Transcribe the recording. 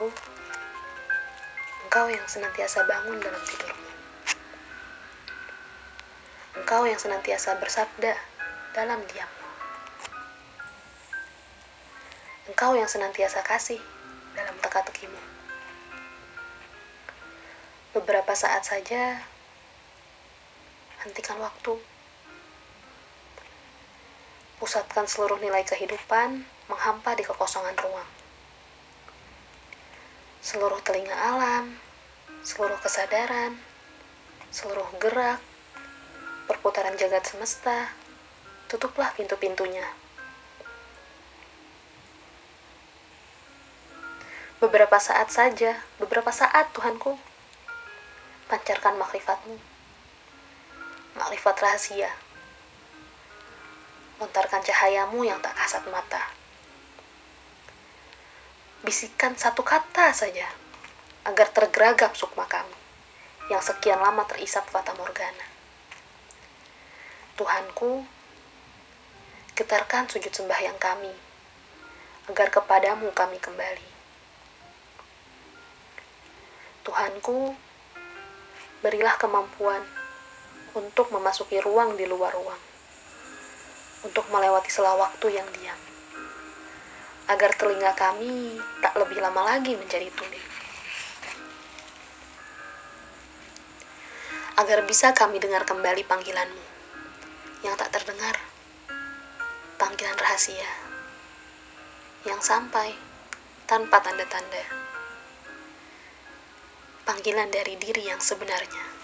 Tuhanku, Engkau yang senantiasa bangun dalam tidurmu. Engkau yang senantiasa bersabda dalam diammu. Engkau yang senantiasa kasih dalam teka-tekimu. Beberapa saat saja, hentikan waktu. Pusatkan seluruh nilai kehidupan menghampa di kekosongan ruang seluruh telinga alam, seluruh kesadaran, seluruh gerak, perputaran jagat semesta, tutuplah pintu-pintunya. Beberapa saat saja, beberapa saat Tuhanku, pancarkan makrifatmu, makrifat rahasia, lontarkan cahayamu yang tak kasat mata bisikan satu kata saja agar tergeragap sukma kami yang sekian lama terisap fata morgana. Tuhanku, getarkan sujud sembahyang kami agar kepadamu kami kembali. Tuhanku, berilah kemampuan untuk memasuki ruang di luar ruang, untuk melewati sela waktu yang diam agar telinga kami tak lebih lama lagi menjadi tuli. Agar bisa kami dengar kembali panggilanmu yang tak terdengar, panggilan rahasia yang sampai tanpa tanda-tanda, panggilan dari diri yang sebenarnya.